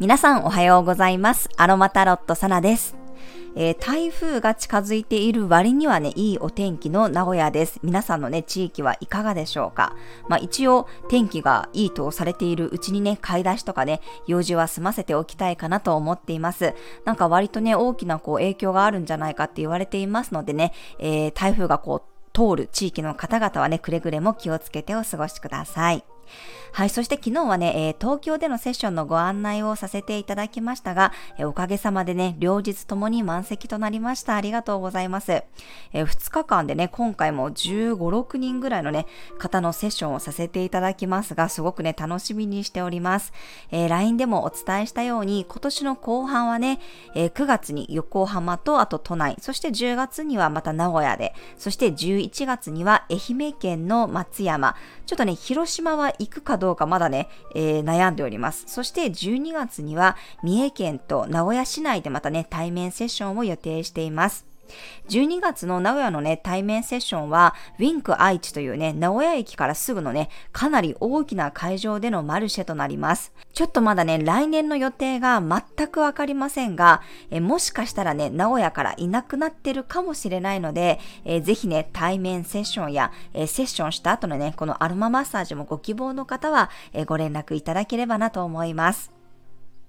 皆さんおはようございます。アロマタロットサナです。えー、台風が近づいている割にはね、いいお天気の名古屋です。皆さんのね、地域はいかがでしょうか？まあ一応、天気がいいとされているうちにね、買い出しとかね、用事は済ませておきたいかなと思っています。なんか割とね、大きなこう影響があるんじゃないかって言われていますのでね、えー、台風がこう、通る地域の方々はね、くれぐれも気をつけてお過ごしください。はい、そして昨日はね、東京でのセッションのご案内をさせていただきましたが、おかげさまでね、両日ともに満席となりました。ありがとうございます。えー、2日間でね、今回も15、6人ぐらいのね、方のセッションをさせていただきますが、すごくね、楽しみにしております。LINE でもお伝えしたように、今年の後半はね、え、9月に横浜とあと都内、そして10月にはまた名古屋で、そして11月には愛媛県の松山、ちょっとね、広島は行くかどうかまだね、えー、悩んでおります。そして12月には三重県と名古屋市内でまたね、対面セッションを予定しています。12月の名古屋のね、対面セッションは、ウィンク愛知というね、名古屋駅からすぐのね、かなり大きな会場でのマルシェとなります。ちょっとまだね、来年の予定が全くわかりませんが、えもしかしたらね、名古屋からいなくなってるかもしれないので、え、ぜひね、対面セッションや、え、セッションした後のね、このアロママッサージもご希望の方は、え、ご連絡いただければなと思います。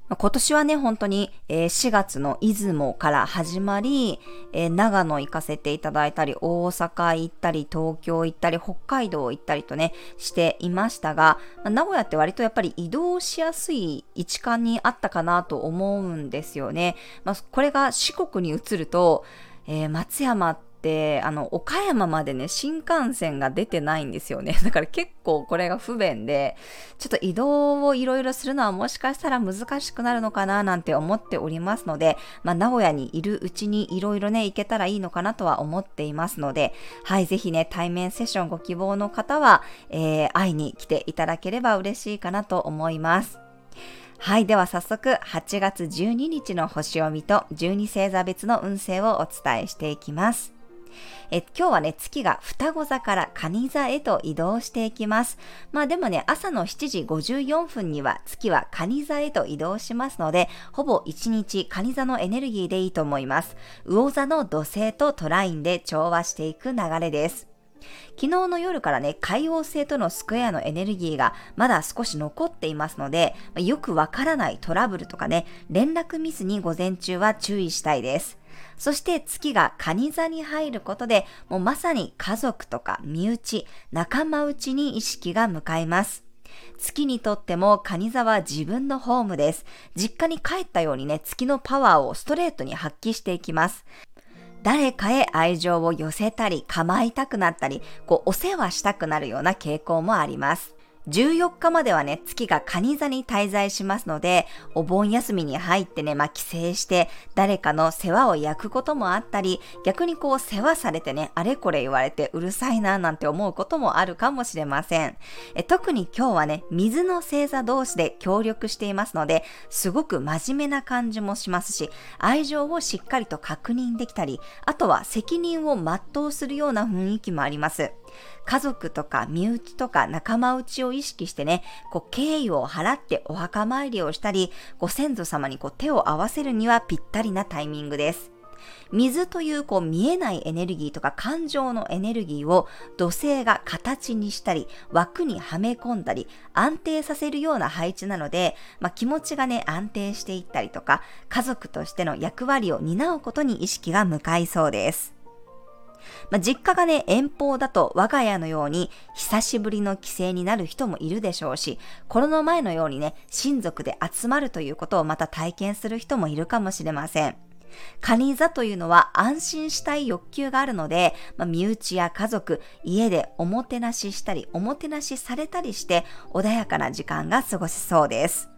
今年はね、本当に、え4月の出雲から始まり、え長野行かせていただいたり、大阪行ったり、東京行ったり、北海道行ったりとね、していましたが、名古屋って割とやっぱり移動しやすい位置感にあったかなと思うんですよね。まあ、これが四国に移ると、えー、松山て、あの、岡山までね、新幹線が出てないんですよね。だから結構これが不便で、ちょっと移動をいろいろするのはもしかしたら難しくなるのかななんて思っておりますので、まあ、名古屋にいるうちにいろいろね、行けたらいいのかなとは思っていますので、はい、ぜひね、対面セッションご希望の方は、えー、会いに来ていただければ嬉しいかなと思います。はい。では早速、8月12日の星読みと12星座別の運勢をお伝えしていきます。え今日はね、月が双子座から蟹座へと移動していきます。まあでもね、朝の7時54分には月は蟹座へと移動しますので、ほぼ1日蟹座のエネルギーでいいと思います。魚座の土星とトラインで調和していく流れです。昨日の夜からね、海王星とのスクエアのエネルギーがまだ少し残っていますので、よくわからないトラブルとかね、連絡ミスに午前中は注意したいです。そして月が蟹座に入ることで、もうまさに家族とか身内、仲間内に意識が向かいます。月にとっても蟹座は自分のホームです。実家に帰ったようにね、月のパワーをストレートに発揮していきます。誰かへ愛情を寄せたり、構いたくなったり、こう、お世話したくなるような傾向もあります。14日まではね、月が蟹座に滞在しますので、お盆休みに入ってね、まあ、帰省して、誰かの世話を焼くこともあったり、逆にこう、世話されてね、あれこれ言われてうるさいな、なんて思うこともあるかもしれません。え特に今日はね、水の星座同士で協力していますので、すごく真面目な感じもしますし、愛情をしっかりと確認できたり、あとは責任を全うするような雰囲気もあります。家族とか身内とか仲間内を意識してね、こう敬意を払ってお墓参りをしたり、ご先祖様にこう手を合わせるにはぴったりなタイミングです。水というこう見えないエネルギーとか感情のエネルギーを土星が形にしたり枠にはめ込んだり安定させるような配置なので、まあ、気持ちがね安定していったりとか家族としての役割を担うことに意識が向かいそうです。まあ、実家がね、遠方だと我が家のように久しぶりの帰省になる人もいるでしょうし、コロナ前のようにね、親族で集まるということをまた体験する人もいるかもしれません。カニ座というのは安心したい欲求があるので、まあ、身内や家族、家でおもてなししたり、おもてなしされたりして、穏やかな時間が過ごせそうです。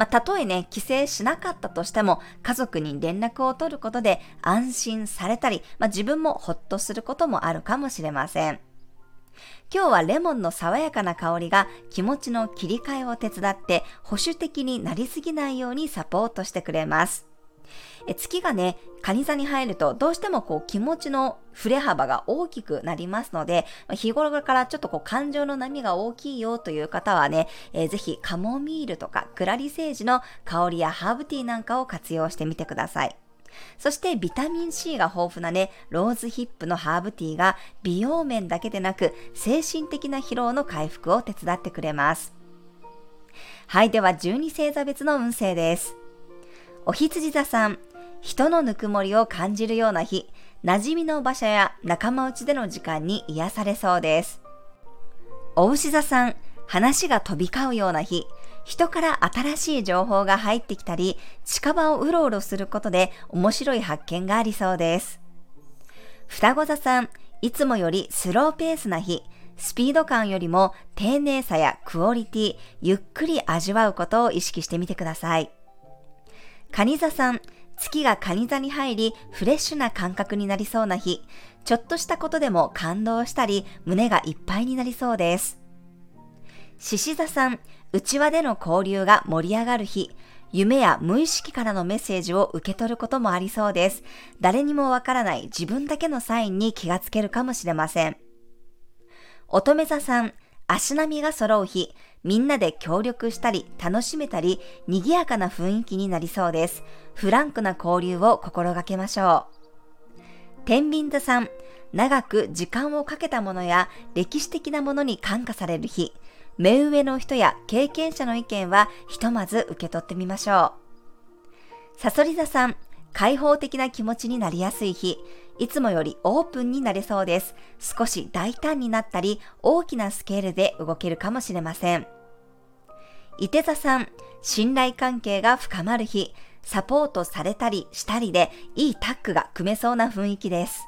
まあ、たとえね、帰省しなかったとしても、家族に連絡を取ることで安心されたり、まあ、自分もほっとすることもあるかもしれません。今日はレモンの爽やかな香りが気持ちの切り替えを手伝って保守的になりすぎないようにサポートしてくれます。え月がね、蟹座に入るとどうしてもこう気持ちの振れ幅が大きくなりますので、日頃からちょっとこう感情の波が大きいよという方はね、えー、ぜひカモミールとかクラリセージの香りやハーブティーなんかを活用してみてください。そしてビタミン C が豊富なね、ローズヒップのハーブティーが美容面だけでなく精神的な疲労の回復を手伝ってくれます。はい、では12星座別の運勢です。お羊座さん、人のぬくもりを感じるような日、馴染みの場所や仲間内での時間に癒されそうです。お牛座さん、話が飛び交うような日、人から新しい情報が入ってきたり、近場をうろうろすることで面白い発見がありそうです。双子座さん、いつもよりスローペースな日、スピード感よりも丁寧さやクオリティ、ゆっくり味わうことを意識してみてください。蟹座さん、月が蟹座に入り、フレッシュな感覚になりそうな日、ちょっとしたことでも感動したり、胸がいっぱいになりそうです。獅子座さん、内輪での交流が盛り上がる日、夢や無意識からのメッセージを受け取ることもありそうです。誰にもわからない自分だけのサインに気がつけるかもしれません。乙女座さん、足並みが揃う日、みんなで協力したり、楽しめたり、賑やかな雰囲気になりそうです。フランクな交流を心がけましょう。天秤座さん、長く時間をかけたものや歴史的なものに感化される日、目上の人や経験者の意見はひとまず受け取ってみましょう。サソリ座さん、開放的な気持ちになりやすい日、いつもよりオープンになれそうです。少し大胆になったり、大きなスケールで動けるかもしれません。伊手座さん、信頼関係が深まる日、サポートされたりしたりで、いいタッグが組めそうな雰囲気です。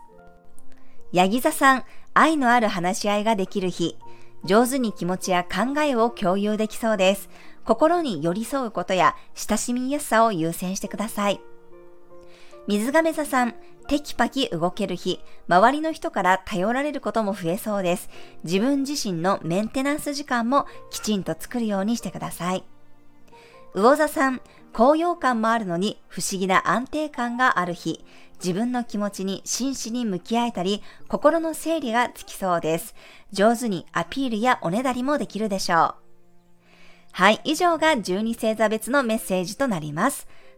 ヤギ座さん、愛のある話し合いができる日、上手に気持ちや考えを共有できそうです。心に寄り添うことや親しみやすさを優先してください。水亀座さん、テキパキ動ける日、周りの人から頼られることも増えそうです。自分自身のメンテナンス時間もきちんと作るようにしてください。魚座さん、高揚感もあるのに不思議な安定感がある日、自分の気持ちに真摯に向き合えたり、心の整理がつきそうです。上手にアピールやおねだりもできるでしょう。はい、以上が12星座別のメッセージとなります。